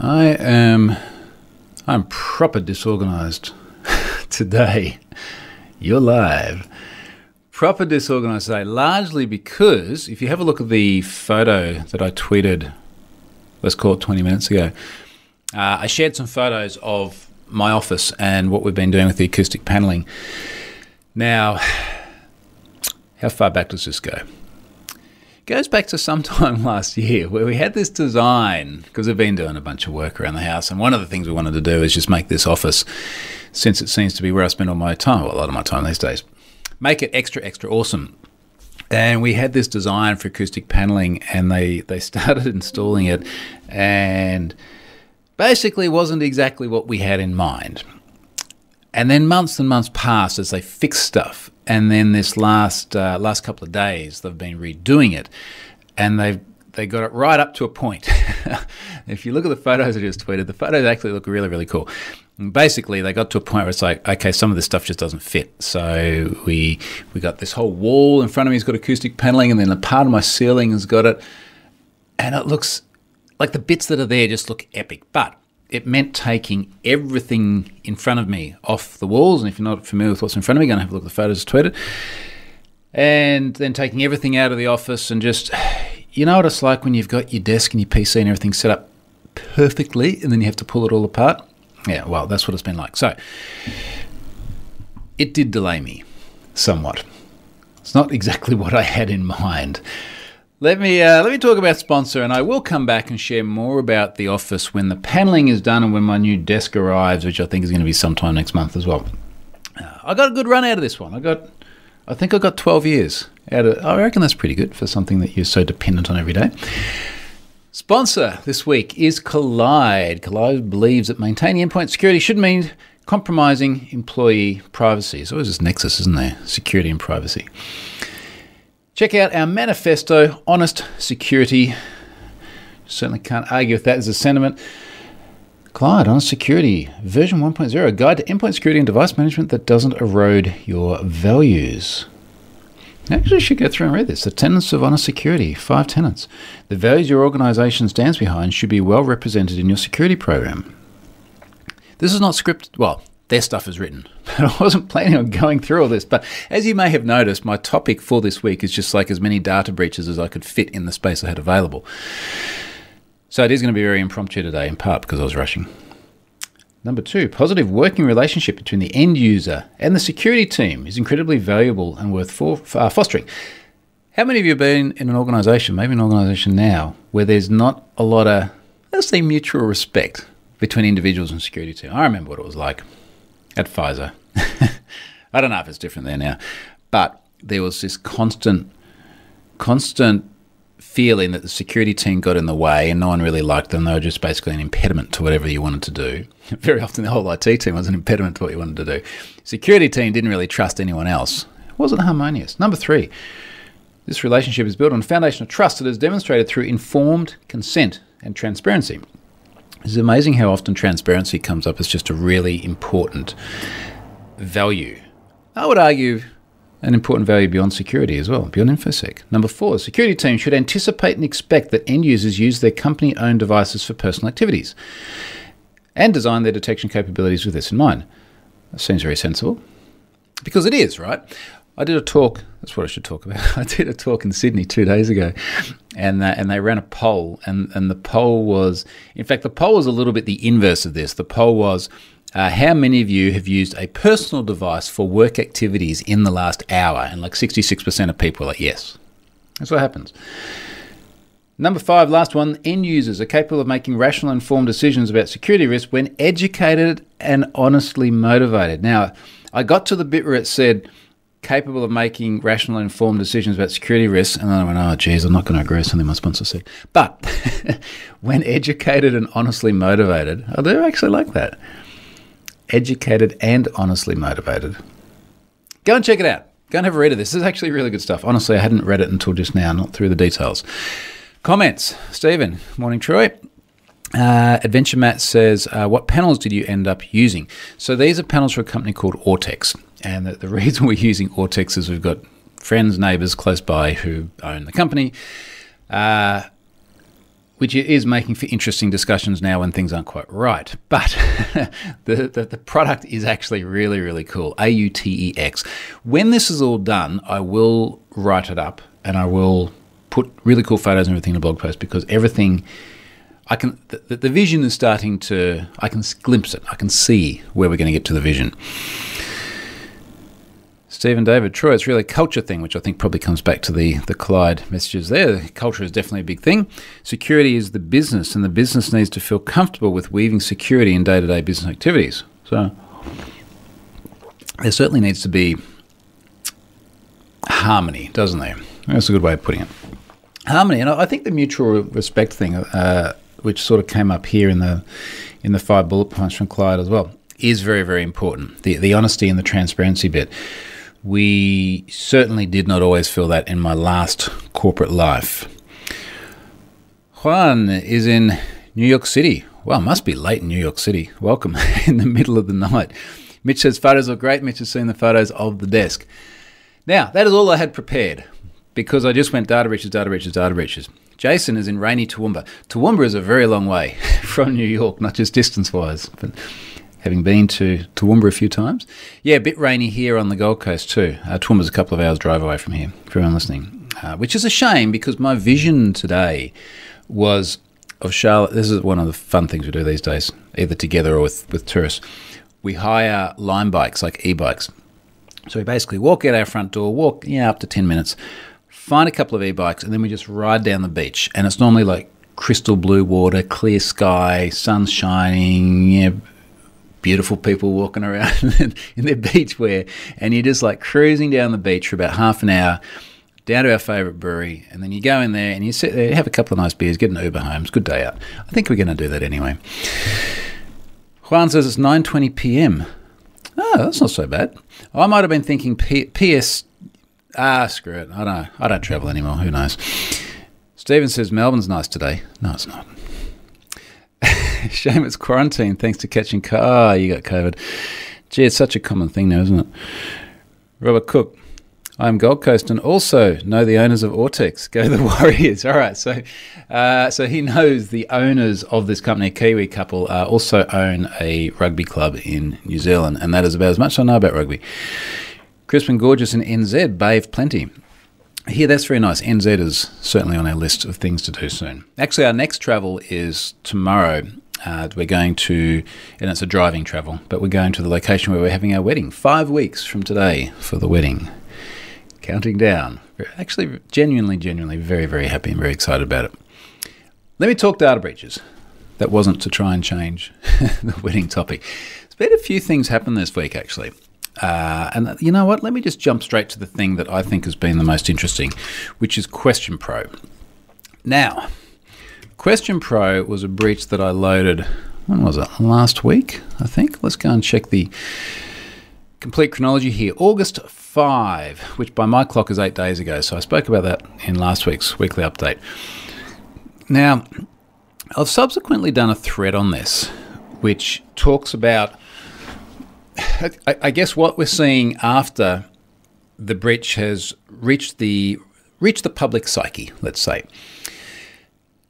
I am I'm proper disorganized today. You're live. Proper disorganized today, largely because if you have a look at the photo that I tweeted, let's call it 20 minutes ago, uh, I shared some photos of my office and what we've been doing with the acoustic paneling. Now, how far back does this go? Goes back to sometime last year where we had this design because we've been doing a bunch of work around the house and one of the things we wanted to do is just make this office since it seems to be where I spend all my time well, a lot of my time these days make it extra extra awesome. And we had this design for acoustic paneling and they they started installing it and basically wasn't exactly what we had in mind. And then months and months passed as they fixed stuff and then this last uh, last couple of days they've been redoing it, and they've they got it right up to a point. if you look at the photos I just tweeted, the photos actually look really really cool. Basically, they got to a point where it's like, okay, some of this stuff just doesn't fit. So we we got this whole wall in front of me has got acoustic paneling, and then a part of my ceiling has got it, and it looks like the bits that are there just look epic. But it meant taking everything in front of me off the walls. And if you're not familiar with what's in front of me, go and have a look at the photos tweeted. And then taking everything out of the office and just, you know what it's like when you've got your desk and your PC and everything set up perfectly and then you have to pull it all apart? Yeah, well, that's what it's been like. So it did delay me somewhat. It's not exactly what I had in mind. Let me uh, let me talk about sponsor, and I will come back and share more about the office when the paneling is done and when my new desk arrives, which I think is going to be sometime next month as well. Uh, I got a good run out of this one. I got, I think I got twelve years out of. I reckon that's pretty good for something that you're so dependent on every day. Sponsor this week is Kolide. Kolide believes that maintaining endpoint security should mean compromising employee privacy. It's always this nexus, isn't there? Security and privacy. Check out our manifesto, Honest Security. Certainly can't argue with that as a sentiment. Kolide, Honest Security, version 1.0, a guide to endpoint security and device management that doesn't erode your values. Actually, you should go through and read this. The tenets of honest security, five tenets. The values your organization stands behind should be well represented in your security program. This is not scripted. Well, their stuff is written. But I wasn't planning on going through all this. But as you may have noticed, my topic for this week is just like as many data breaches as I could fit in the space I had available. So it is going to be very impromptu today, in part because I was rushing. Number two, positive working relationship between the end user and the security team is incredibly valuable and worth for, uh, fostering. How many of you have been in an organization, maybe an organization now, where there's not a lot of, let's say, mutual respect between individuals and security team? I remember what it was like at Pfizer. I don't know if it's different there now, but there was this constant, constant feeling that the security team got in the way and no one really liked them. They were just basically an impediment to whatever you wanted to do. Very often, the whole IT team was an impediment to what you wanted to do. Security team didn't really trust anyone else. It wasn't harmonious. Number three, this relationship is built on a foundation of trust that is demonstrated through informed consent and transparency. It's amazing how often transparency comes up as just a really important value. I would argue an important value beyond security as well, beyond InfoSec. Number four, security teams should anticipate and expect that end users use their company owned devices for personal activities and design their detection capabilities with this in mind. That seems very sensible. Because it is, right? I did a talk. That's what I should talk about. I did a talk in Sydney two days ago, and and they ran a poll, and and the poll was, in fact, the poll was a little bit the inverse of this. The poll was, uh, how many of you have used a personal device for work activities in the last hour? And like sixty six percent of people are like, yes. That's what happens. Number five, last one, end users are capable of making rational, informed decisions about security risk when educated and honestly motivated. Now, I got to the bit where it said capable of making rational, informed decisions about security risks. And then I went, oh, geez, I'm not going to agree with something my sponsor said. But when educated and honestly motivated, oh, I do actually like that. Educated and honestly motivated. Go and check it out. Go and have a read of this. This is actually really good stuff. Honestly, I hadn't read it until just now, not through the details. Comments. Stephen. Morning, Troy. Uh, Adventure Matt says, uh, What panels did you end up using? So these are panels for a company called Autex. And the, the reason we're using Autex is we've got friends, neighbors close by who own the company. Uh, which is making for interesting discussions now when things aren't quite right. But the, the, the, product is actually really, really cool. A U T E X. When this is all done, I will write it up and I will put really cool photos and everything in a blog post because everything. I can the, the vision is starting to I can glimpse it. I can see where we're going to get to the vision. Stephen David, Troy, it's really a culture thing, which I think probably comes back to the, the Kolide messages there. Culture is definitely a big thing. Security is the business, and the business needs to feel comfortable with weaving security in day to day business activities. So there certainly needs to be harmony, doesn't there? That's a good way of putting it. Harmony, and I think the mutual respect thing, uh, which sort of came up here in the in the five bullet points from Kolide as well, is very very important. The the honesty and the transparency bit we certainly did not always feel that in my last corporate life. Juan is in New York City. Well, must be late in New York City. Welcome in the middle of the night. Mitch says photos look great. Mitch has seen the photos of the desk. Now, that is all I had prepared because I just went data breaches, data breaches, data breaches. Jason is in rainy Toowoomba. Toowoomba is a very long way from New York, not just distance wise, but having been to Toowoomba a few times. Yeah, a bit rainy here on the Gold Coast too. Uh, Toowoomba's a couple of hours drive away from here, for everyone listening, uh, which is a shame because my vision today was of Charlotte. This is one of the fun things we do these days, either together or with, with tourists. We hire Lime bikes, like e-bikes. So we basically walk out our front door, walk yeah up to 10 minutes, find a couple of e-bikes, and then we just ride down the beach. And it's normally like crystal blue water, clear sky, sun shining, beautiful people walking around in their beachwear, and you're just like cruising down the beach for about half an hour down to our favourite brewery, and then you go in there and you sit there, have a couple of nice beers, get an Uber home. It's a good day out. I think we're going to do that anyway. Juan says it's 9:20 p.m. Oh, that's not so bad. I might have been thinking P- PS. Ah, screw it. I don't. I don't travel anymore. Who knows? Stephen says Melbourne's nice today. No, it's not. Shame it's quarantine thanks to catching car. Ah, you got COVID. Gee, it's such a common thing now, isn't it? Robert Cook. I'm Gold Coast and also know the owners of Autex. Go the Warriors. All right. So, uh, so he knows the owners of this company, Kiwi couple, uh, also own a rugby club in New Zealand, and that is about as much as I know about rugby. Crispin Gorgeous in NZ, Bay of Plenty. Here, that's very nice. NZ is certainly on our list of things to do soon. Actually, our next travel is tomorrow. Uh, we're going to, and it's a driving travel, but we're going to the location where we're having our wedding. Five weeks from today for the wedding. Counting down. Actually, genuinely, genuinely very, very happy and very excited about it. Let me talk data breaches. That wasn't to try and change the wedding topic. There's been a few things happen this week, actually. Uh, and you know what? Let me just jump straight to the thing that I think has been the most interesting, which is Question Pro. Now, Question Pro was a breach that I loaded, when was it? Last week, I think. Let's go and check the complete chronology here. August 5, which by my clock is eight days ago. So I spoke about that in last week's weekly update. Now, I've subsequently done a thread on this, which talks about I, guess what we're seeing after the breach has reached the reached the public psyche, let's say.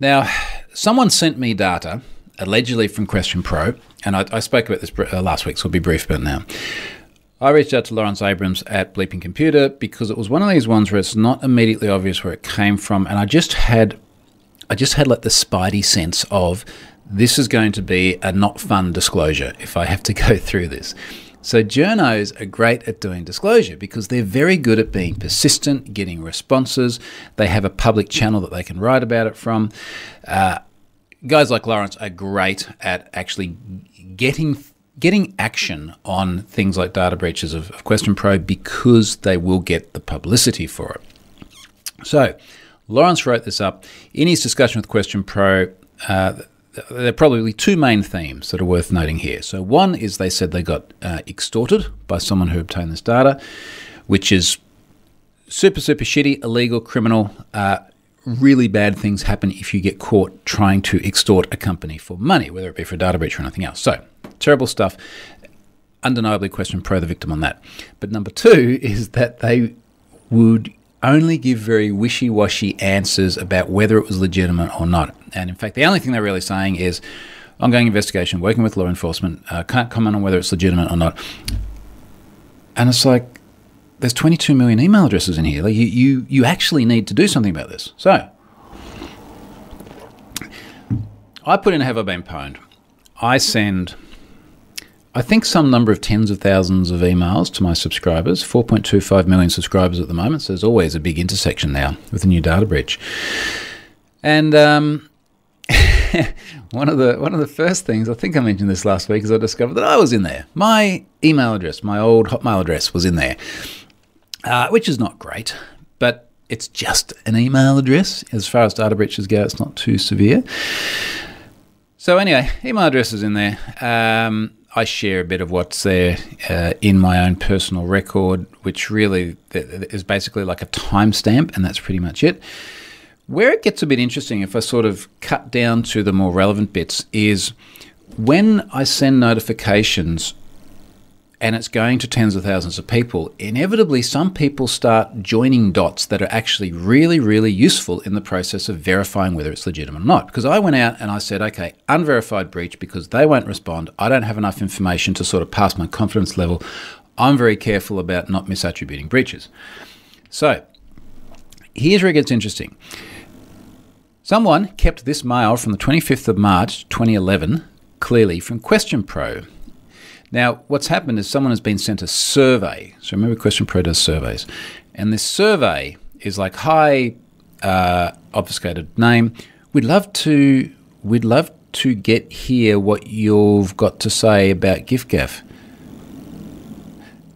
Now, someone sent me data, allegedly from Question Pro, and I, I spoke about this uh, last week, so I'll be brief about now. I reached out to Lawrence Abrams at Bleeping Computer because it was one of these ones where it's not immediately obvious where it came from, and I just had, I just had like the spidey sense of this is going to be a not fun disclosure if I have to go through this. So journos are great at doing disclosure because they're very good at being persistent, getting responses. They have a public channel that they can write about it from. Uh, guys like Lawrence are great at actually getting getting action on things like data breaches of, of Question Pro because they will get the publicity for it. So Lawrence wrote this up in his discussion with Question Pro. Uh, there are probably two main themes that are worth noting here. So, one is they said they got uh, extorted by someone who obtained this data, which is super, super shitty, illegal, criminal. Uh, really bad things happen if you get caught trying to extort a company for money, whether it be for a data breach or anything else. So, terrible stuff. Undeniably, question pro the victim on that. But number two is that they would only give very wishy washy answers about whether it was legitimate or not. And in fact, the only thing they're really saying is ongoing investigation, working with law enforcement, uh, can't comment on whether it's legitimate or not. And it's like, there's 22 million email addresses in here. Like you, you, you actually need to do something about this. So, I put in Have I Been Pwned? I send, I think, some number of tens of thousands of emails to my subscribers, 4.25 million subscribers at the moment. So there's always a big intersection now with the new data breach. And um, one of the one of the first things I think I mentioned this last week is I discovered that I was in there. My email address, my old Hotmail address, was in there, uh, which is not great, but it's just an email address. As far as data breaches go, it's not too severe. So anyway, email address is in there. Um, I share a bit of what's there uh, in my own personal record, which really is basically like a timestamp, and that's pretty much it. Where it gets a bit interesting, if I sort of cut down to the more relevant bits, is when I send notifications and it's going to tens of thousands of people, inevitably some people start joining dots that are actually really, really useful in the process of verifying whether it's legitimate or not. Because I went out and I said, okay, unverified breach because they won't respond. I don't have enough information to sort of pass my confidence level. I'm very careful about not misattributing breaches. So here's where it gets interesting. Someone kept this mail from the 25th of March 2011 clearly from Question Pro. Now, what's happened is someone has been sent a survey. So remember, Question Pro does surveys. And this survey is like, hi, uh, obfuscated name. We'd love to, we'd love to get here what you've got to say about giffgaff.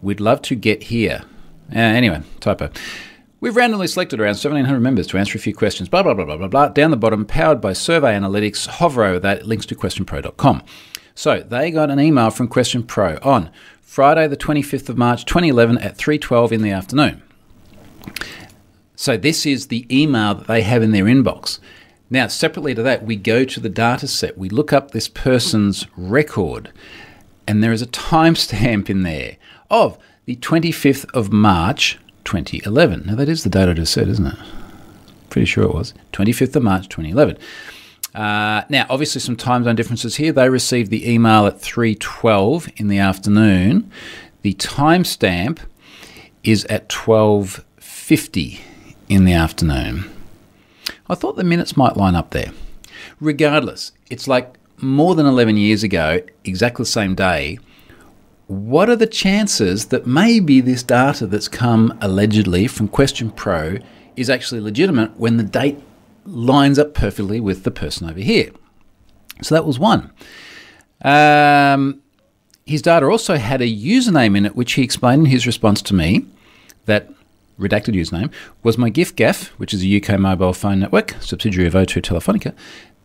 We'd love to get here. Uh, anyway, typo. We've randomly selected around 1,700 members to answer a few questions, blah, blah, blah, blah, blah, blah. Down the bottom, powered by Survey Analytics, hover over that, links to questionpro.com. So they got an email from Question Pro on Friday, the 25th of March, 2011 at 3.12 in the afternoon. So this is the email that they have in their inbox. Now, separately to that, we go to the data set. We look up this person's record, and there is a timestamp in there of the 25th of March, 2011. Now, that is the date I just said, isn't it? Pretty sure it was. 25th of March, 2011. Uh, now, obviously, some time zone differences here. They received the email at 3:12 in the afternoon. The timestamp is at 12:50 in the afternoon. I thought the minutes might line up there. Regardless, it's like more than 11 years ago, exactly the same day, what are the chances that maybe this data that's come allegedly from Question Pro is actually legitimate when the date lines up perfectly with the person over here? So that was one. Um, his data also had a username in it, which he explained in his response to me that redacted username was my giffgaff, which is a UK mobile phone network, subsidiary of O2 Telefonica,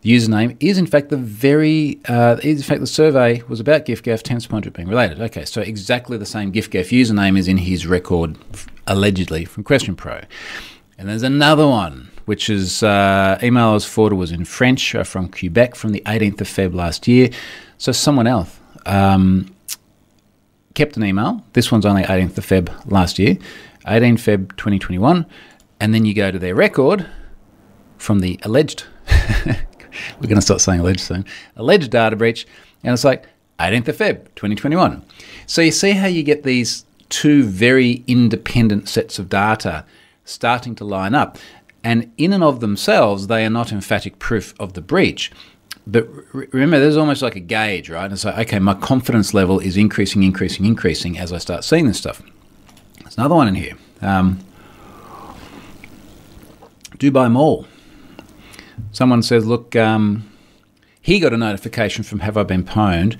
the username is in fact the very, uh, in fact the survey was about giffgaff, tends to point being related. Okay, so exactly the same giffgaff username is in his record, allegedly from Question Pro. And there's another one, which is uh, email I was forwarded was in French uh, from Quebec from the 18th of Feb last year. So someone else um, kept an email. This one's only 18th of Feb last year, 18 Feb 2021. And then you go to their record from the alleged we're going to start saying alleged soon. Alleged data breach, and it's like 18th of Feb, 2021. So you see how you get these two very independent sets of data starting to line up. And in and of themselves, they are not emphatic proof of the breach. But remember, there's almost like a gauge, right? And it's like, okay, my confidence level is increasing, increasing, increasing as I start seeing this stuff. There's another one in here. Um, Dubai Mall someone says, look, um, he got a notification from Have I Been Pwned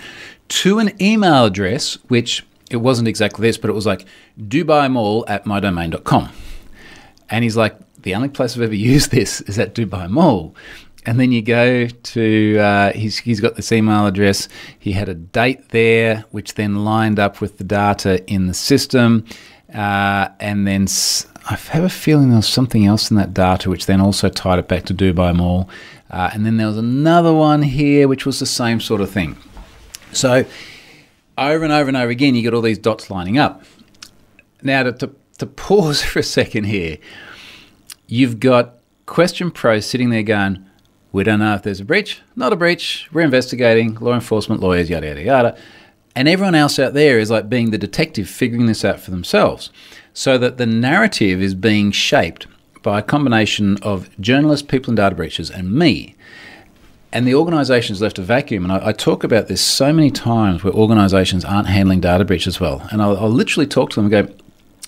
to an email address, which it wasn't exactly this, but it was like Dubai Mall at mydomain.com. And he's like, the only place I've ever used this is at Dubai Mall. And then you go to, uh, he's, he's got this email address. He had a date there, which then lined up with the data in the system. Uh, and then I have a feeling there was something else in that data which then also tied it back to Dubai Mall. Uh, and then there was another one here which was the same sort of thing. So over and over and over again, you get all these dots lining up. Now, to, to, to pause for a second here, you've got Question Pro sitting there going, we don't know if there's a breach, not a breach, we're investigating, law enforcement, lawyers, yada, yada, yada. And everyone else out there is like being the detective figuring this out for themselves. So that the narrative is being shaped by a combination of journalists, people in data breaches, and me. And the organisation's left a vacuum. And I, I, talk about this so many times where organisations aren't handling data breaches well. And I'll, I'll literally talk to them and go,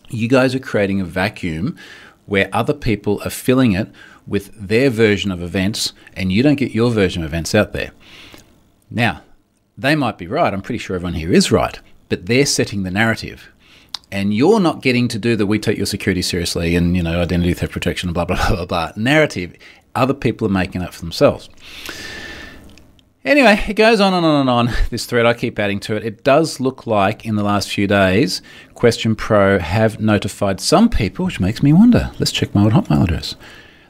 you guys are creating a vacuum where other people are filling it with their version of events and you don't get your version of events out there. Now, they might be right. I'm pretty sure everyone here is right, but they're setting the narrative. And you're not getting to do the we take your security seriously and, you know, identity theft protection and blah, blah, blah, blah, blah narrative. Other people are making up for themselves. Anyway, it goes on and on and on. This thread, I keep adding to it. It does look like in the last few days, Question Pro have notified some people, which makes me wonder. Let's check my old Hotmail address.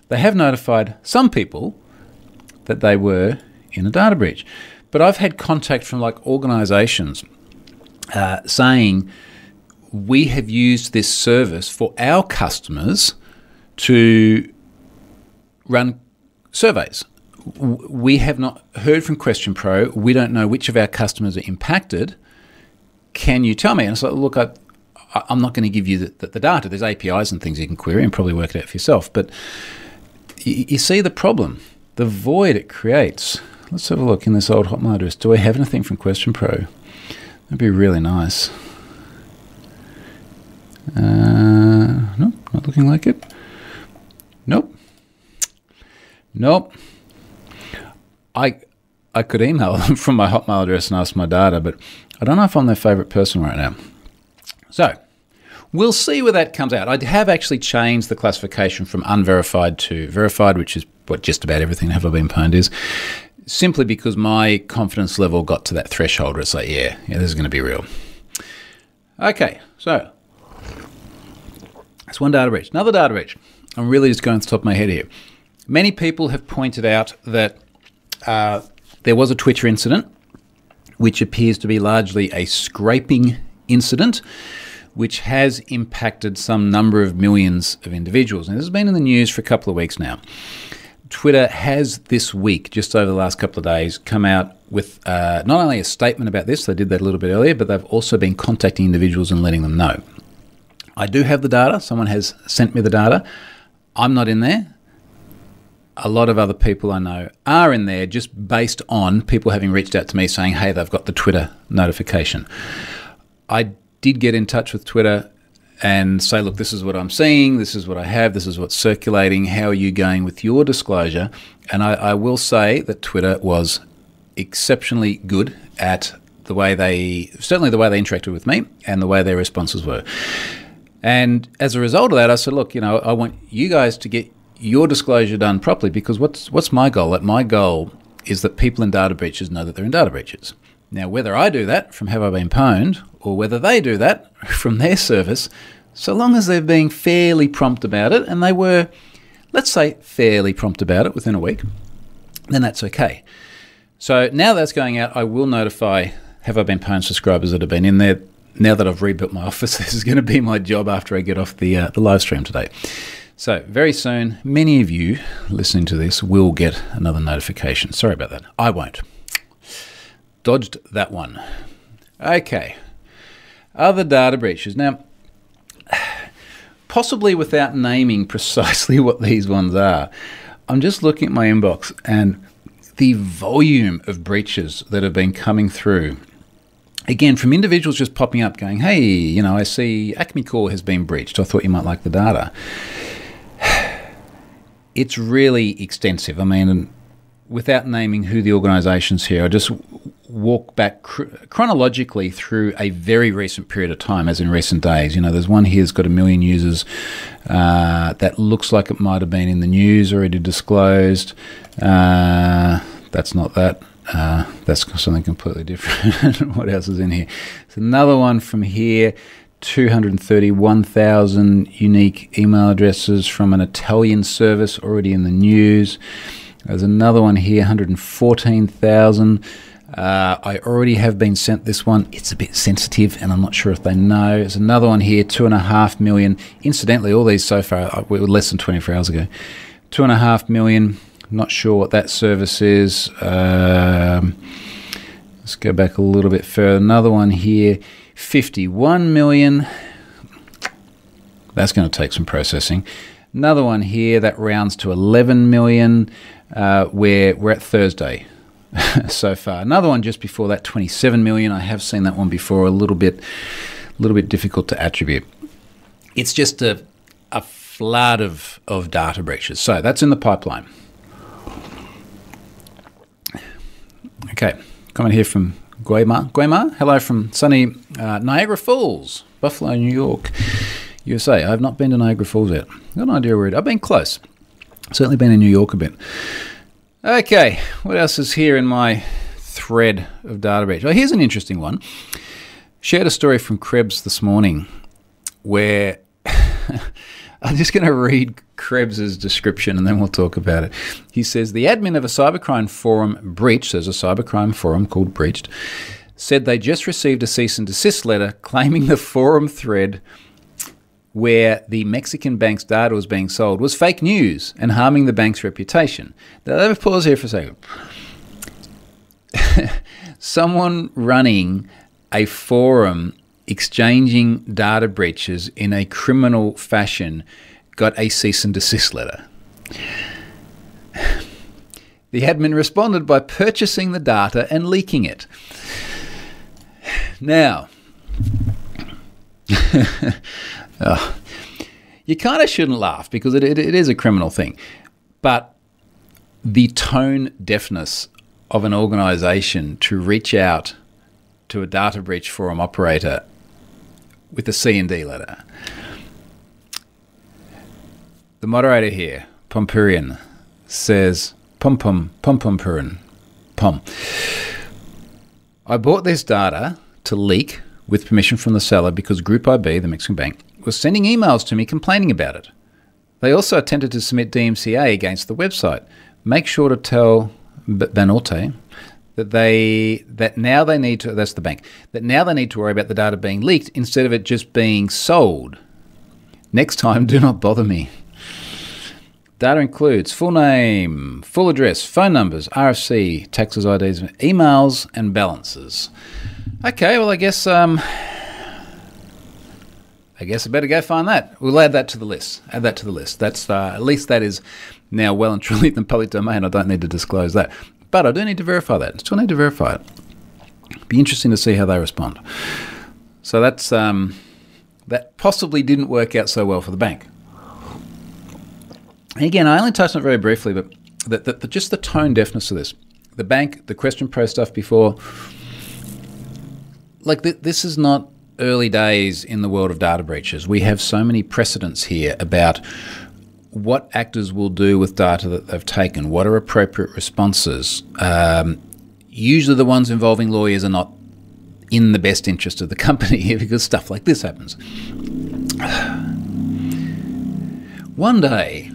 They have notified some people that they were in a data breach. But I've had contact from like organizations uh, saying, we have used this service for our customers to run surveys we have not heard from Question Pro. We don't know which of our customers are impacted. Can you tell me? And so, look, I, I'm not going to give you the, the, the, data. There's APIs and things you can query and probably work it out for yourself. But you, you see the problem, the void it creates. Let's have a look in this old Hotmail address. Do I have anything from Question Pro? That'd be really nice. Uh, nope, not looking like it. Nope. Nope. I I could email them from my Hotmail address and ask my data, but I don't know if I'm their favorite person right now. So we'll see where that comes out. I have actually changed the classification from unverified to verified, which is what just about everything Have I Been Pwned is, simply because my confidence level got to that threshold where it's like, yeah, yeah, this is going to be real. Okay, so that's one data breach. Another data breach. I'm really just going to the top of my head here. Many people have pointed out that uh, there was a Twitter incident, which appears to be largely a scraping incident, which has impacted some number of millions of individuals. And this has been in the news for a couple of weeks now. Twitter has this week, just over the last couple of days, come out with uh, not only a statement about this, they did that a little bit earlier, but they've also been contacting individuals and letting them know. I do have the data, someone has sent me the data. I'm not in there a lot of other people I know are in there just based on people having reached out to me saying, hey, they've got the Twitter notification. I did get in touch with Twitter and say, look, this is what I'm seeing, this is what I have, this is what's circulating, how are you going with your disclosure? And I, I will say that Twitter was exceptionally good at the way they, certainly the way they interacted with me and the way their responses were. And as a result of that, I said, look, you know, I want you guys to get your disclosure done properly because what's what's my goal? That my goal is that people in data breaches know that they're in data breaches. Now, whether I do that from Have I Been Pwned or whether they do that from their service, so long as they're being fairly prompt about it, and they were, let's say, fairly prompt about it within a week, then that's okay. So now that's going out, I will notify Have I Been Pwned subscribers that have been in there. Now that I've rebuilt my office, this is going to be my job after I get off the uh, the live stream today. So, very soon, many of you listening to this will get another notification. Sorry about that. I won't. Dodged that one. Okay. Other data breaches. Now, possibly without naming precisely what these ones are, I'm just looking at my inbox and the volume of breaches that have been coming through. Again, from individuals just popping up going, hey, you know, I see Acme Core has been breached. I thought you might like the data it's really extensive. I mean, without naming who the organisations here, I just walk back cr- chronologically through a very recent period of time, as in recent days. You know, there's one here that's got a million users uh, that looks like it might have been in the news already disclosed. Uh, that's not that. Uh, that's something completely different. what else is in here? There's another one from here 231,000 unique email addresses from an Italian service already in the news. There's another one here, 114,000 Uh, I already have been sent this one. It's a bit sensitive, and I'm not sure if they know. There's another one here, two and a half million. Incidentally, all these so far uh, were less than 24 hours ago. Two and a half million. Not sure what that service is. Um, let's go back a little bit further. Another one here, 51 million. That's going to take some processing. Another one here that rounds to 11 million. Uh, where we're at Thursday so far. Another one just before that, 27 million. I have seen that one before. A little bit, a little bit difficult to attribute. It's just a a flood of of data breaches. So that's in the pipeline. Okay, comment here from Guaymar. Guaymar, hello from sunny uh, Niagara Falls, Buffalo, New York, USA. I have not been to Niagara Falls yet. Got an idea where it. I've been close. Certainly been in New York a bit. Okay, what else is here in my thread of data breach? Well, here's an interesting one. Shared a story from Krebs this morning where I'm just going to read Krebs's description and then we'll talk about it. He says the admin of a cybercrime forum breached, there's a cybercrime forum called Breached, said they just received a cease and desist letter claiming the forum thread where the Mexican bank's data was being sold was fake news and harming the bank's reputation. Now, let me pause here for a second. Someone running a forum exchanging data breaches in a criminal fashion got a cease and desist letter. The admin responded by purchasing the data and leaking it. Now, oh, you kind of shouldn't laugh because it, it, it is a criminal thing. But the tone deafness of an organization to reach out to a data breach forum operator with a C&D letter. The moderator here, Pompurian, says, Pom pom, pom pom purin, pom. I bought this data to leak with permission from the seller because Group IB, the Mexican bank, was sending emails to me complaining about it. They also attempted to submit DMCA against the website. Make sure to tell Banorte that they that now they need to that's the bank that now they need to worry about the data being leaked instead of it just being sold. Next time, do not bother me. Data includes full name, full address, phone numbers, RFC, taxes, IDs, emails, and balances. Okay, well, I guess um, I guess I better go find that. We'll add that to the list. Add that to the list. That's uh, at least that is now well and truly in the public domain. I don't need to disclose that, but I do need to verify that. Still need to verify it. Be interesting to see how they respond. So that's um, that possibly didn't work out so well for the bank. And again, I only touched on it very briefly, but that, that, that just the tone deafness of this. The bank, the question pro stuff before, like th- this is not early days in the world of data breaches. We have so many precedents here about what actors will do with data that they've taken, what are appropriate responses. Um, usually, the ones involving lawyers are not in the best interest of the company because stuff like this happens. One day,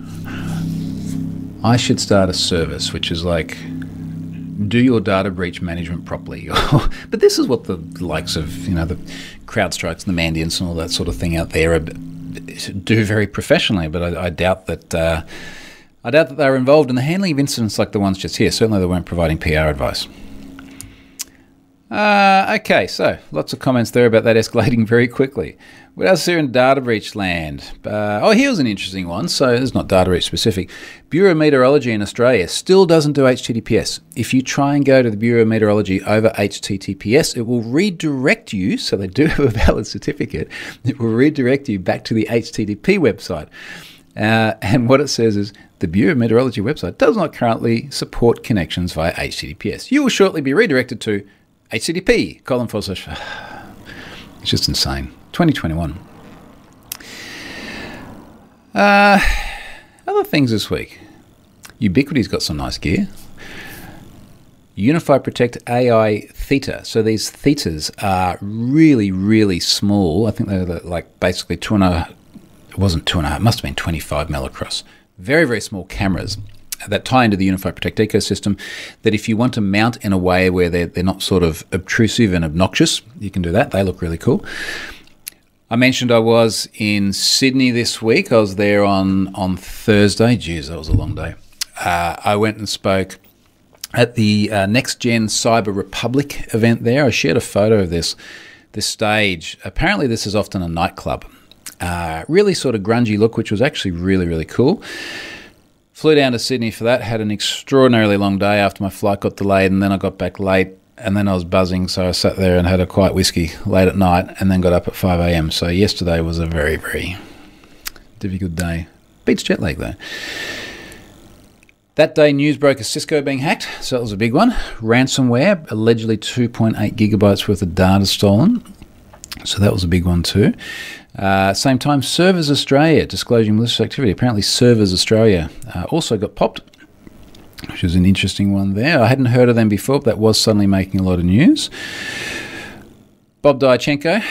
I should start a service which is like do your data breach management properly. but this is what the likes of you know the CrowdStrikes and the Mandiants and all that sort of thing out there do very professionally. But I, I doubt that uh, I doubt that they're involved in the handling of incidents like the ones just here. Certainly, they weren't providing PR advice. Uh, okay, so lots of comments there about that escalating very quickly. What else is there in data breach land? Uh, oh, here's an interesting one. So it's not data breach specific. Bureau of Meteorology in Australia still doesn't do HTTPS. If you try and go to the Bureau of Meteorology over HTTPS, it will redirect you. So they do have a valid certificate. It will redirect you back to the HTTP website. Uh, and what it says is the Bureau of Meteorology website does not currently support connections via HTTPS. You will shortly be redirected to HTTP, colon forward slash. It's just insane. 2021. Uh, other things this week. Ubiquiti's got some nice gear. UniFi Protect AI Theta. So these thetas are really, really small. I think they're like basically two and a. It wasn't two and a half. It must have been 25 mil across. Very, very small cameras that tie into the UniFi Protect ecosystem. That if you want to mount in a way where they're, they're not sort of obtrusive and obnoxious, you can do that. They look really cool. I mentioned I was in Sydney this week. I was there on, on Thursday. Geez, that was a long day. Uh, I went and spoke at the uh, Next Gen Cyber Republic event there. I shared a photo of this this stage. Apparently, this is often a nightclub. Uh, really sort of grungy look, which was actually really really cool. Flew down to Sydney for that. Had an extraordinarily long day after my flight got delayed, and then I got back late and then I was buzzing, so I sat there and had a quiet whiskey late at night, and then got up at 5 a.m. So yesterday was a very, very difficult day. Beats jet lag though. That day, news broke of Cisco being hacked, so that was a big one. Ransomware, allegedly 2.8 gigabytes worth of data stolen, so that was a big one too. Uh, same time, Servers Australia disclosing malicious activity. Apparently, Servers Australia uh, also got popped which is an interesting one there. I hadn't heard of them before, but that was suddenly making a lot of news. Bob Diachenko,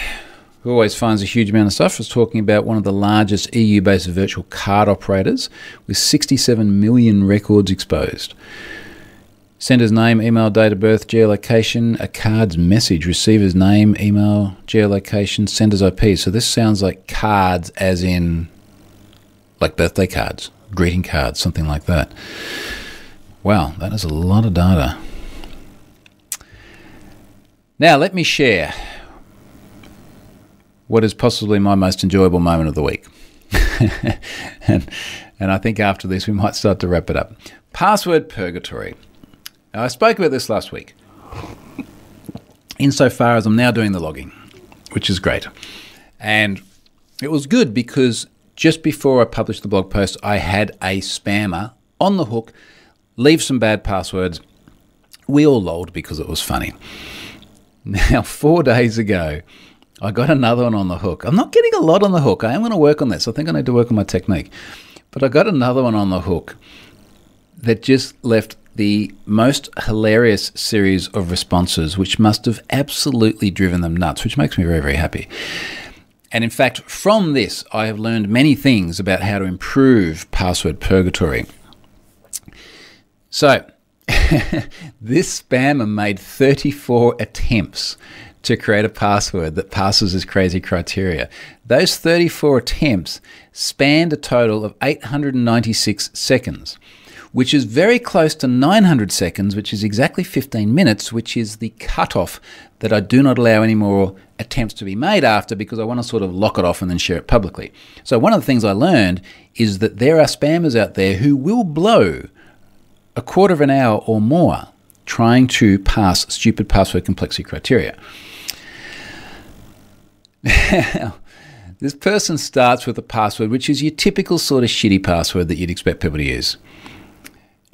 who always finds a huge amount of stuff, was talking about one of the largest EU based virtual card operators with 67 million records exposed. Sender's name, email, date of birth, geolocation, a card's message, receiver's name, email, geolocation, sender's IP. So this sounds like cards as in like birthday cards, greeting cards, something like that. Wow, that is a lot of data. Now, let me share what is possibly my most enjoyable moment of the week. and, and I think after this, we might start to wrap it up. Password purgatory. Now, I spoke about this last week, insofar as I'm now doing the logging, which is great. And it was good because just before I published the blog post, I had a spammer on the hook leave some bad passwords. We all lolled because it was funny. Now, four days ago, I got another one on the hook. I'm not getting a lot on the hook. I am going to work on this. I think I need to work on my technique. But I got another one on the hook that just left the most hilarious series of responses, which must have absolutely driven them nuts, which makes me very, very happy. And in fact, from this, I have learned many things about how to improve password purgatory. So, this spammer made 34 attempts to create a password that passes this crazy criteria. Those 34 attempts spanned a total of 896 seconds, which is very close to 900 seconds, which is exactly 15 minutes, which is the cutoff that I do not allow any more attempts to be made after because I want to sort of lock it off and then share it publicly. So, one of the things I learned is that there are spammers out there who will blow a quarter of an hour or more trying to pass stupid password complexity criteria. This person starts with a password which is your typical sort of shitty password that you'd expect people to use.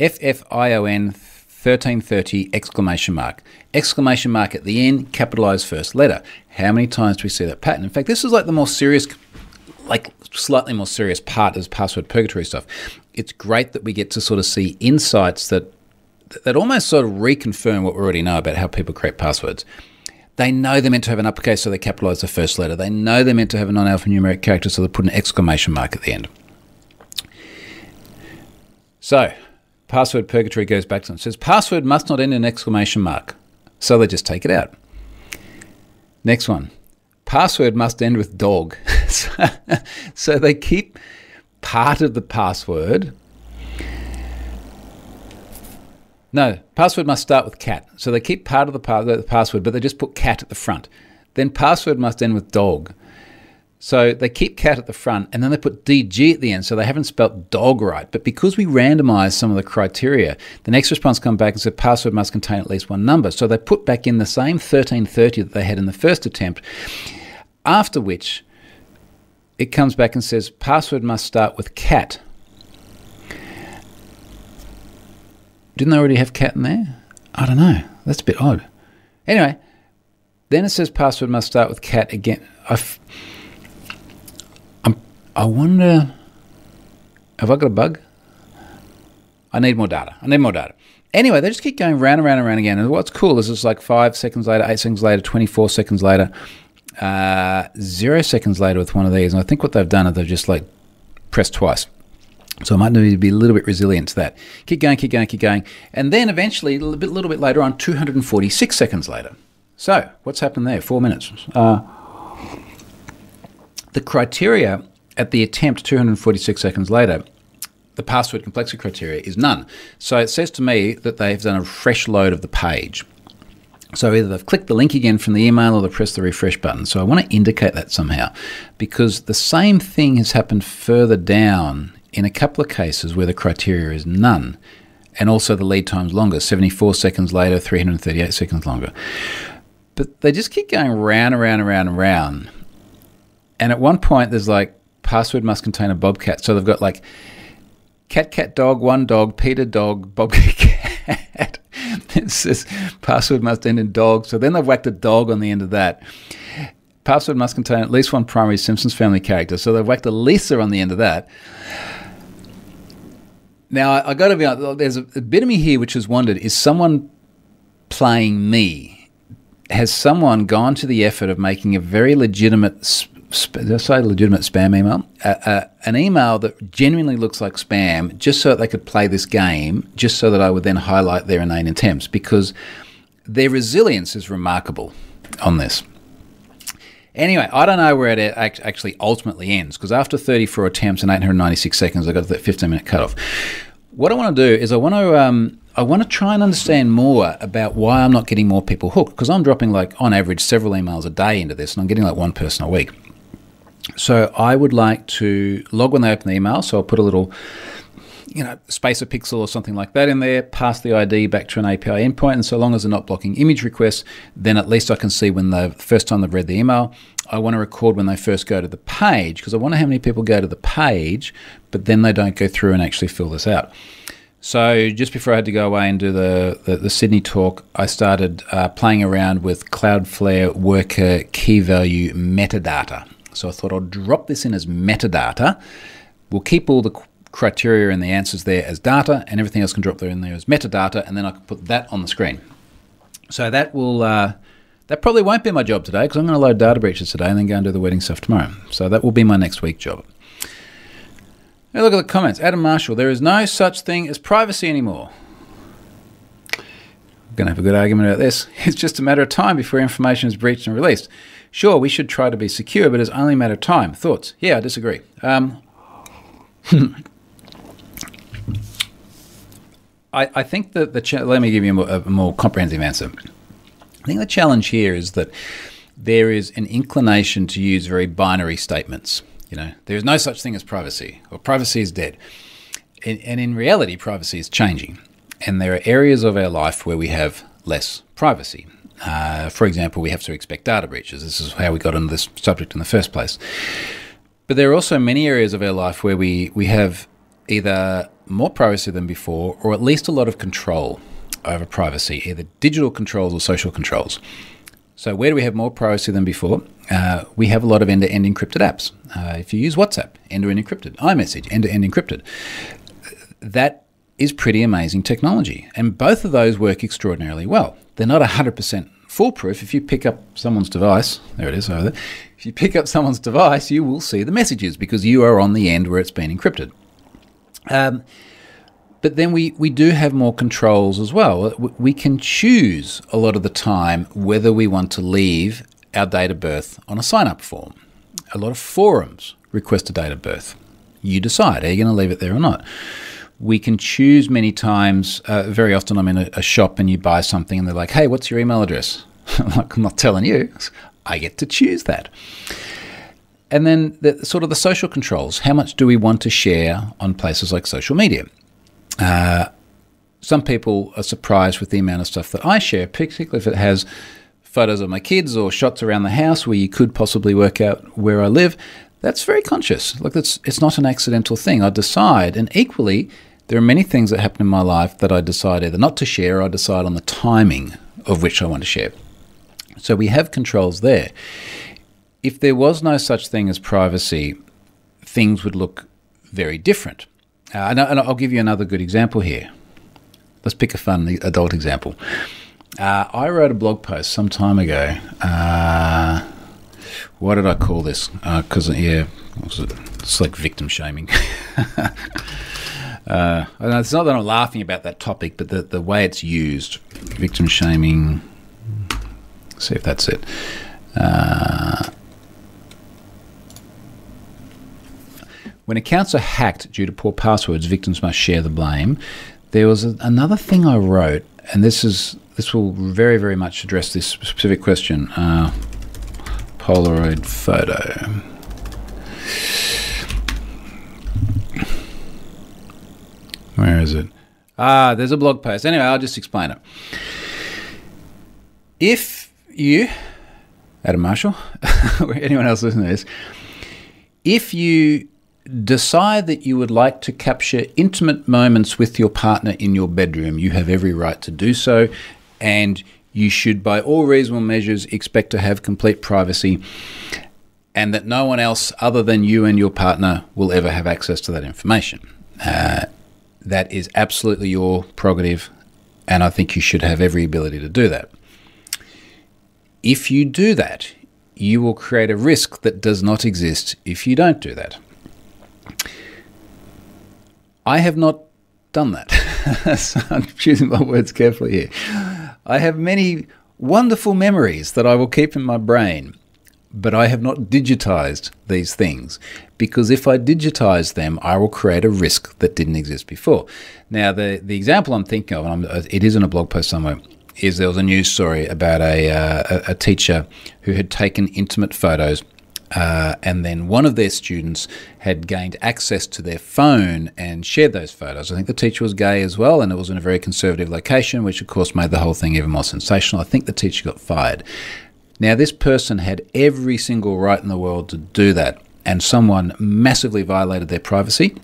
FFION 1330 exclamation mark. Exclamation mark at the end, capitalized first letter. How many times do we see that pattern? In fact, this is like the more serious, like slightly more serious part of password purgatory stuff it's great that we get to sort of see insights that that almost sort of reconfirm what we already know about how people create passwords. They know they're meant to have an uppercase, so they capitalize the first letter. They know they're meant to have a non-alphanumeric character, so they put an exclamation mark at the end. So, password purgatory goes back to them. It says password must not end in exclamation mark, so they just take it out. Next one, password must end with dog, so they keep part of the password. No, password must start with cat. So they keep part of the, pa- the password, but they just put cat at the front. Then password must end with dog. So they keep cat at the front and then they put DG at the end. So they haven't spelt dog right. But because we randomized some of the criteria, the next response come back and said password must contain at least one number. So they put back in the same 1330 that they had in the first attempt. After which, it comes back and says password must start with cat. Didn't they already have cat in there? I don't know. That's a bit odd. Anyway, then it says password must start with cat again. I, f- I'm, I wonder, have I got a bug? I need more data. I need more data. Anyway, they just keep going round and round and round again. And what's cool is it's like five seconds later, eight seconds later, 24 seconds later, uh, zero seconds later with one of these. And I think what they've done is they've just like pressed twice. So I might need to be a little bit resilient to that. Keep going, keep going, keep going. And then eventually, a little bit, little bit later on, 246 seconds later. So what's happened there? Four minutes. Uh, the criteria at the attempt 246 seconds later, the password complexity criteria is none. So it says to me that they've done a fresh load of the page. So either they've clicked the link again from the email or they've pressed the refresh button. So I want to indicate that somehow because the same thing has happened further down in a couple of cases where the criteria is none and also the lead time's longer 74 seconds later, 338 seconds longer. But they just keep going round and round and round and round. And at one point, there's like password must contain a bobcat. So they've got like cat, cat, dog, one dog, Peter, dog, bobcat, cat. it says password must end in dog. So then they've whacked a dog on the end of that. Password must contain at least one primary Simpsons family character. So they've whacked a Lisa on the end of that. Now, I, I got to be honest, there's a, a bit of me here which has wondered is someone playing me? Has someone gone to the effort of making a very legitimate I say legitimate spam email? Uh, uh, an email that genuinely looks like spam, just so that they could play this game, just so that I would then highlight their inane attempts, because their resilience is remarkable on this. Anyway, I don't know where it actually ultimately ends, because after 34 attempts and 896 seconds, I got that 15 minute cutoff. What I want to do is I want to um, I want to try and understand more about why I'm not getting more people hooked because I'm dropping like on average several emails a day into this and I'm getting like one person a week. So I would like to log when they open the email. So I'll put a little, you know, spacer pixel or something like that in there, pass the ID back to an API endpoint. And so long as they're not blocking image requests, then at least I can see when the first time they've read the email. I want to record when they first go to the page because I want to know how many people go to the page, but then they don't go through and actually fill this out. So just before I had to go away and do the, the, the Sydney talk, I started uh, playing around with Cloudflare Worker key value metadata. So I thought I'll drop this in as metadata. We'll keep all the criteria and the answers there as data, and everything else can drop there in there as metadata, and then I can put that on the screen. So that will uh, that probably won't be my job today because I'm going to load data breaches today and then go and do the wedding stuff tomorrow. So that will be my next week job. Now look at the comments. Adam Marshall, there is no such thing as privacy anymore. We're going to have a good argument about this. It's just a matter of time before information is breached and released. Sure, we should try to be secure, but it's only a matter of time. Thoughts? Yeah, I disagree. Um, I, I, think that the cha- let me give you a more, a more comprehensive answer. I think the challenge here is that there is an inclination to use very binary statements. You know, there is no such thing as privacy, or privacy is dead. And, and in reality, privacy is changing. And there are areas of our life where we have less privacy. Uh, for example, we have to expect data breaches. This is how we got into this subject in the first place. But there are also many areas of our life where we, we have either more privacy than before, or at least a lot of control over privacy, either digital controls or social controls. So, where do we have more privacy than before? Uh, we have a lot of end to end encrypted apps. Uh, if you use WhatsApp, end to end encrypted, iMessage, end to end encrypted. That is pretty amazing technology. And both of those work extraordinarily well. They're not 100% foolproof. If you pick up someone's device, there it is over there. If you pick up someone's device, you will see the messages because you are on the end where it's been encrypted. Um, but then we, we do have more controls as well. We can choose a lot of the time whether we want to leave our date of birth on a sign up form. A lot of forums request a date of birth. You decide, are you going to leave it there or not? We can choose many times. Uh, very often, I'm in a, a, shop and you buy something, and they're like, "Hey, what's your email address?" I'm like, "I'm not telling you. I get to choose that." And then the, sort of the social controls. How much do we want to share on places like social media? Uh, some people are surprised with the amount of stuff that I share, particularly if it has photos of my kids or shots around the house where you could possibly work out where I live. That's very conscious. Look, that's it's not an accidental thing. I decide, and equally, there are many things that happen in my life that I decide either not to share or I decide on the timing of which I want to share. So we have controls there. If there was no such thing as privacy, things would look very different. Uh, and, I'll give you another good example here. Let's pick a fun adult example. Uh, I wrote a blog post some time ago. Uh, what did I call this? Because, uh, yeah, it? it's like victim shaming. Uh, it's not that I'm laughing about that topic, but the, the way it's used, victim shaming. see if that's it. Uh, when accounts are hacked due to poor passwords, victims must share the blame. There was a, another thing I wrote, and this is this will very very much address this specific question. Uh, Polaroid photo. Where is it? Ah, there's a blog post. Anyway, I'll just explain it. If you, Adam Marshall, or anyone else listening to this, if you decide that you would like to capture intimate moments with your partner in your bedroom, you have every right to do so, and you should, by all reasonable measures, expect to have complete privacy and that no one else other than you and your partner will ever have access to that information. Uh, that is absolutely your prerogative, and I think you should have every ability to do that. If you do that, you will create a risk that does not exist if you don't do that. I have not done that. so I'm choosing my words carefully here. I have many wonderful memories that I will keep in my brain but I have not digitized these things because if I digitize them, I will create a risk that didn't exist before. Now, the, the example I'm thinking of, and I'm, it is in a blog post somewhere, is there was a news story about a, uh, a, a teacher who had taken intimate photos. Uh, and then one of their students had gained access to their phone and shared those photos. I think the teacher was gay as well, and it was in a very conservative location, which of course made the whole thing even more sensational. I think the teacher got fired. Now, this person had every single right in the world to do that, and someone massively violated their privacy.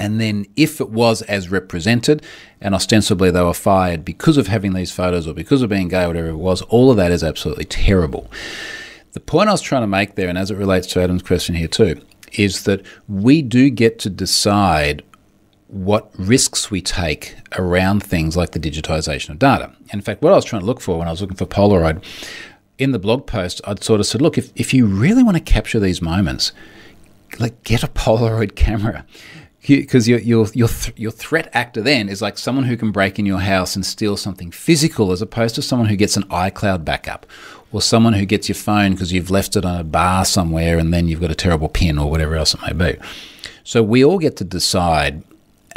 And then, if it was as represented, and ostensibly they were fired because of having these photos or because of being gay, or whatever it was, all of that is absolutely terrible. The point I was trying to make there, and as it relates to Adam's question here too, is that we do get to decide what risks we take around things like the digitization of data. In fact, what I was trying to look for when I was looking for Polaroid in the blog post, I'd sort of said, look, if, if you really want to capture these moments, like get a Polaroid camera. Because your your your th- your threat actor then is like someone who can break in your house and steal something physical, as opposed to someone who gets an iCloud backup, or someone who gets your phone because you've left it on a bar somewhere and then you've got a terrible pin or whatever else it may be. So we all get to decide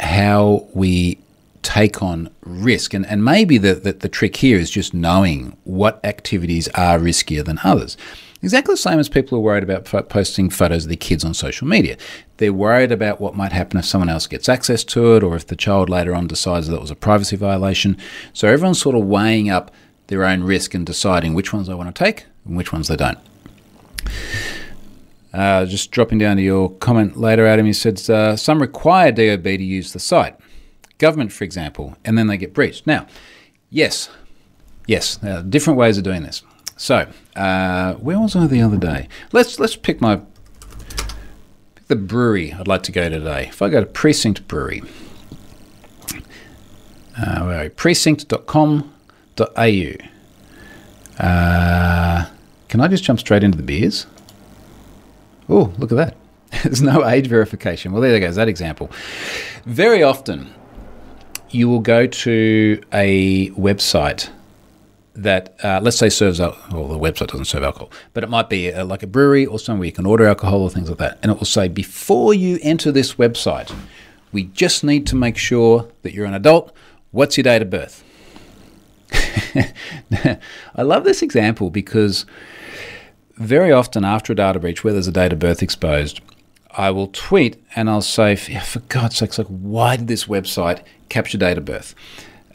how we take on risk. And, and maybe the, the, the trick here is just knowing what activities are riskier than others. Exactly the same as people are worried about posting photos of their kids on social media. They're worried about what might happen if someone else gets access to it or if the child later on decides that it was a privacy violation. So everyone's sort of weighing up their own risk and deciding which ones they want to take and which ones they don't. Uh, just dropping down to your comment later, Adam, you said uh, some require DOB to use the site government, for example, and then they get breached. Now, yes, yes, there are different ways of doing this. So, uh, where was I the other day? Let's let's pick my pick the brewery I'd like to go to today. If I go to Precinct Brewery, uh, where are we? precinct.com.au. Uh, can I just jump straight into the beers? Oh, look at that. There's no age verification. Well, there goes that example. Very often, you will go to a website that, uh, let's say, serves alcohol. Well, the website doesn't serve alcohol, but it might be a, like a brewery or somewhere you can order alcohol or things like that. And it will say, before you enter this website, we just need to make sure that you're an adult. What's your date of birth? I love this example because very often after a data breach where there's a date of birth exposed, I will tweet and I'll say, for God's sakes, like, why did this website capture date of birth?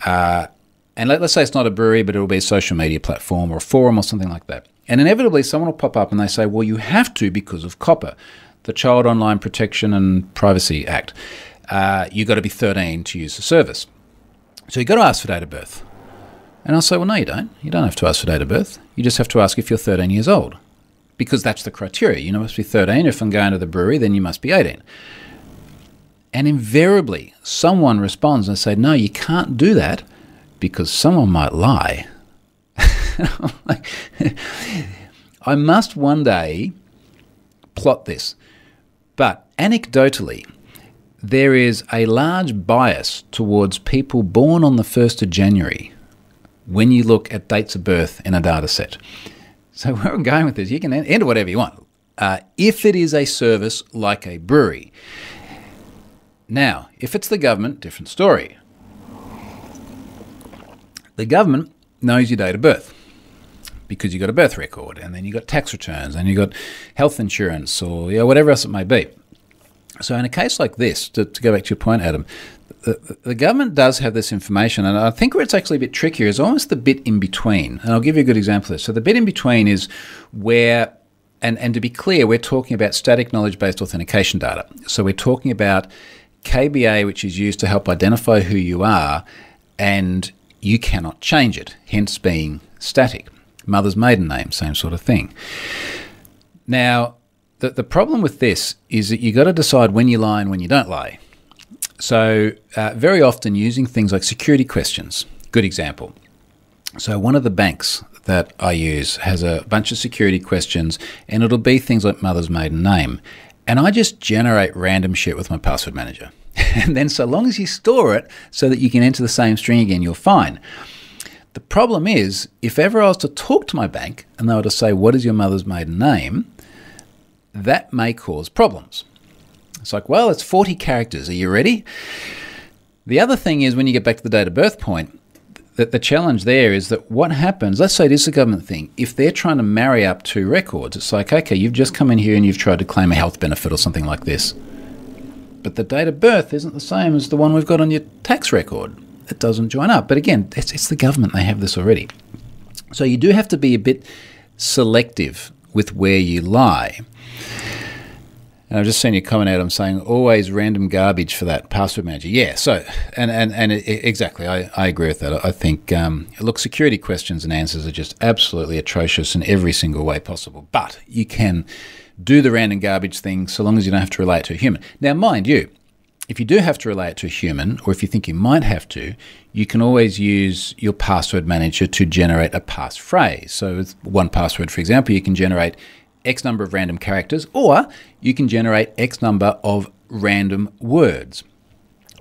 Uh, and let, us say it's not a brewery, but it'll be a social media platform or a forum or something like that. And inevitably, someone will pop up and they say, well, you have to because of COPPA, the Child Online Protection and Privacy Act. Uh, you've got to be 13 to use the service. So you've got to ask for date of birth. And I'll say, well, no, you don't. You don't have to ask for date of birth. You just have to ask if you're 13 years old because that's the criteria. You must be 13. If I'm going to the brewery, then you must be 18. And invariably, someone responds and say, "No, you can't do that because someone might lie." I must one day plot this, but anecdotally, there is a large bias towards people born on the 1st of January when you look at dates of birth in a data set. So, where I'm going with this, you can enter whatever you want. Uh, if it is a service like a brewery. Now, if it's the government, different story. The government knows your date of birth because you've got a birth record, and then you've got tax returns, and you've got health insurance, or you know, whatever else it may be. So, in a case like this, to, to go back to your point, Adam, the, the, government does have this information, and I think where it's actually a bit trickier is almost the bit in between. And I'll give you a good example of this. So, the bit in between is where, and, and to be clear, we're talking about static knowledge based authentication data. So, we're talking about KBA, which is used to help identify who you are, and you cannot change it, hence being static. Mother's maiden name, same sort of thing. Now, the, the problem with this is that you've got to decide when you lie and when you don't lie. So, uh, very often using things like security questions. Good example. So, one of the banks that I use has a bunch of security questions, and it'll be things like mother's maiden name. And I just generate random shit with my password manager. and then, so long as you store it so that you can enter the same string again, you're fine. The problem is, if ever I was to talk to my bank and they were to say, What is your mother's maiden name? that may cause problems. It's like, well, it's 40 characters. Are you ready? The other thing is when you get back to the date of birth point, that the challenge there is that what happens, let's say it is a government thing, if they're trying to marry up two records, it's like, okay, you've just come in here and you've tried to claim a health benefit or something like this. But the date of birth isn't the same as the one we've got on your tax record. It doesn't join up. But again, it's, it's the government, they have this already. So you do have to be a bit selective with where you lie. And I've just seen your comment, Adam, saying always random garbage for that password manager. Yeah, so and and and it, exactly, I, I agree with that. I think um, look, security questions and answers are just absolutely atrocious in every single way possible. But you can do the random garbage thing so long as you don't have to relate to a human. Now, mind you, if you do have to relate to a human, or if you think you might have to, you can always use your password manager to generate a passphrase. So, with 1Password, for example, you can generate X number of random characters, or you can generate X number of random words,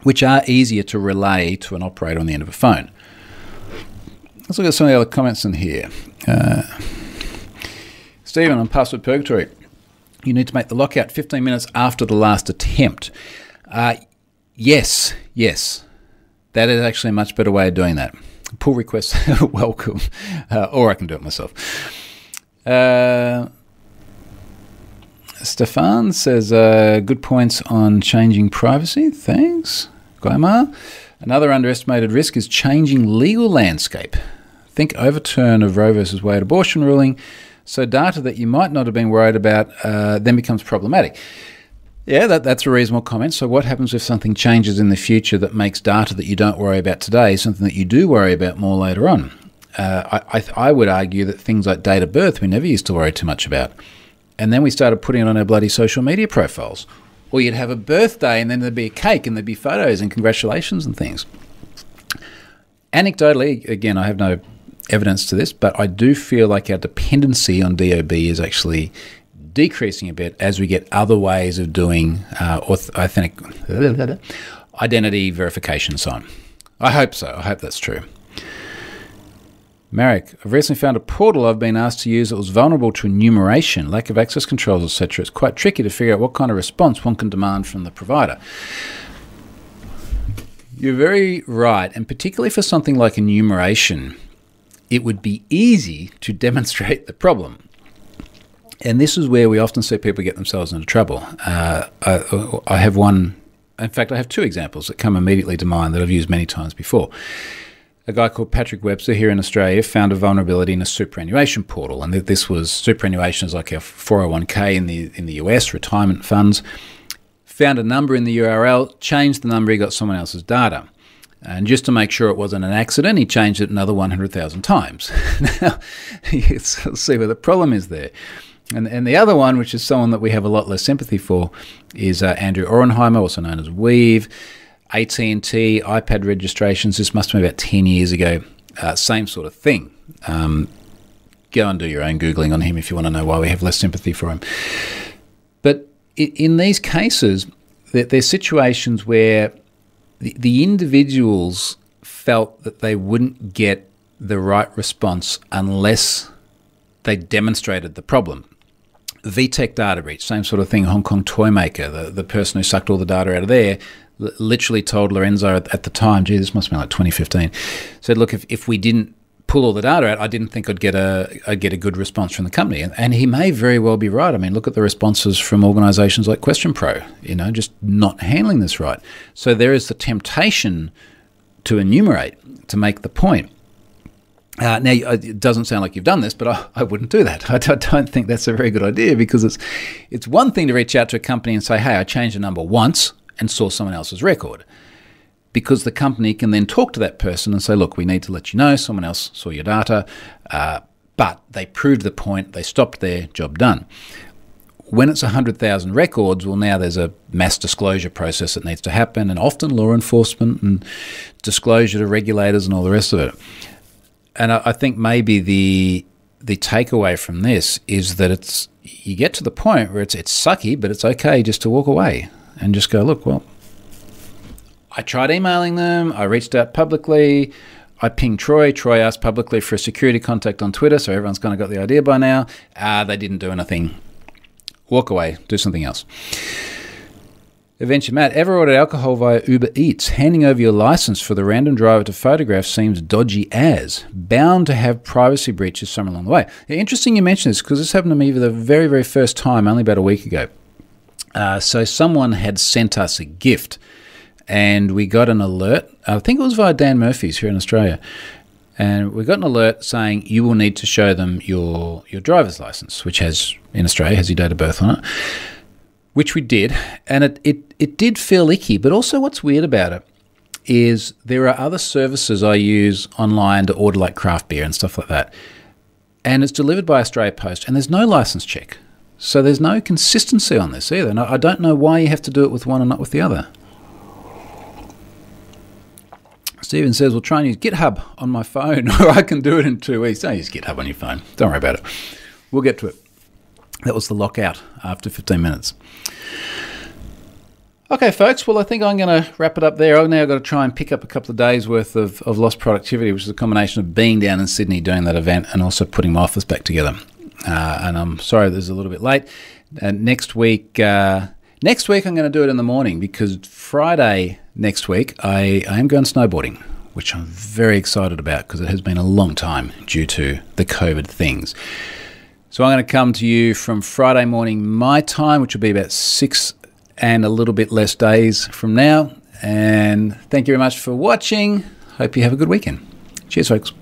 which are easier to relay to an operator on the end of a phone. Let's look at some of the other comments in here. Uh, Stephen on Password Purgatory. You need to make the lockout 15 minutes after the last attempt. Uh, yes, yes. That is actually a much better way of doing that. Pull request, welcome. Uh, or I can do it myself. Uh, Stefan says, uh, good points on changing privacy. Thanks. Guaymar. Another underestimated risk is changing legal landscape. Think overturn of Roe versus Wade abortion ruling. So data that you might not have been worried about uh, then becomes problematic. Yeah, that, that's a reasonable comment. So, what happens if something changes in the future that makes data that you don't worry about today something that you do worry about more later on? Uh, I, I, I would argue that things like date of birth we never used to worry too much about. And then we started putting it on our bloody social media profiles. Or you'd have a birthday and then there'd be a cake and there'd be photos and congratulations and things. Anecdotally, again, I have no evidence to this, but I do feel like our dependency on DOB is actually decreasing a bit as we get other ways of doing uh, authentic identity verification so on. I hope so. I hope that's true. Marek, I've recently found a portal I've been asked to use that was vulnerable to enumeration, lack of access controls, etc. It's quite tricky to figure out what kind of response one can demand from the provider. You're very right, and particularly for something like enumeration, it would be easy to demonstrate the problem. And this is where we often see people get themselves into trouble. Uh, I, I have one, in fact, I have two examples that come immediately to mind that I've used many times before a guy called Patrick Webster here in Australia found a vulnerability in a superannuation portal, and this was superannuation is like a 401k in the in the US, retirement funds. Found a number in the URL, changed the number, he got someone else's data. And just to make sure it wasn't an accident, he changed it another 100,000 times. now, let's see where the problem is there. And, and the other one, which is someone that we have a lot less sympathy for, is uh, Andrew Auernheimer, also known as weev. AT&T iPad registrations. This must have been about 10 years ago. Uh, same sort of thing. Um, go and do your own Googling on him if you want to know why we have less sympathy for him. But in these cases, there's situations where the individuals felt that they wouldn't get the right response unless they demonstrated the problem. VTech data breach, same sort of thing. Hong Kong toy maker, the, the person who sucked all the data out of there, literally told Lorenzo at, at the time, gee, this must be like 2015, said, look, if, if we didn't pull all the data out, I didn't think I'd get a I'd get a good response from the company. And, and he may very well be right. I mean, look at the responses from organisations like Question Pro. You know, just not handling this right. So there is the temptation to enumerate to make the point. Uh, now, it doesn't sound like you've done this, but I, I wouldn't do that. I, I don't think that's a very good idea because it's it's one thing to reach out to a company and say, "Hey, I changed a number once and saw someone else's record." because the company can then talk to that person and say, look, we need to let you know someone else saw your data, uh, but they proved the point, they stopped their job done. When it's 100,000 records, well, now there's a mass disclosure process that needs to happen, and often law enforcement and disclosure to regulators and all the rest of it. And I, I think maybe the the takeaway from this is that it's you get to the point where it's it's sucky, but it's okay just to walk away and just go, look, well, I tried emailing them. I reached out publicly. I pinged Troy. Troy asked publicly for a security contact on Twitter, so everyone's kind of got the idea by now. Uh, they didn't do anything. Walk away, do something else. Adventure Matt, ever ordered alcohol via Uber Eats? Handing over your license for the random driver to photograph seems dodgy as. Bound to have privacy breaches somewhere along the way. Interesting you mention this because this happened to me for the very, very first time only about a week ago. Uh, so someone had sent us a gift and we got an alert. I think it was via Dan Murphy's here in Australia. And we got an alert saying you will need to show them your your driver's license, which has in Australia has your date of birth on it. Which we did, and it, it, it did feel icky. But also, what's weird about it is there are other services I use online to order like craft beer and stuff like that, and it's delivered by Australia Post, and there's no license check, so there's no consistency on this either. And I don't know why you have to do it with one and not with the other. Stephen says, "We'll try and use GitHub on my phone, or I can do it in two weeks." Don't use GitHub on your phone. Don't worry about it. We'll get to it. That was the lockout after 15 minutes. Okay, folks. Well, I think I'm going to wrap it up there. I've now got to try and pick up a couple of days worth of, of lost productivity, which is a combination of being down in Sydney doing that event and also putting my office back together. Uh, and I'm sorry this is a little bit late. Uh, next week, uh, next week I'm going to do it in the morning because Friday next week, I, I am going snowboarding, which I'm very excited about because it has been a long time due to the COVID things. So I'm going to come to you from Friday morning, my time, which will be about six and a little bit less days from now. And thank you very much for watching. Hope you have a good weekend. Cheers, folks.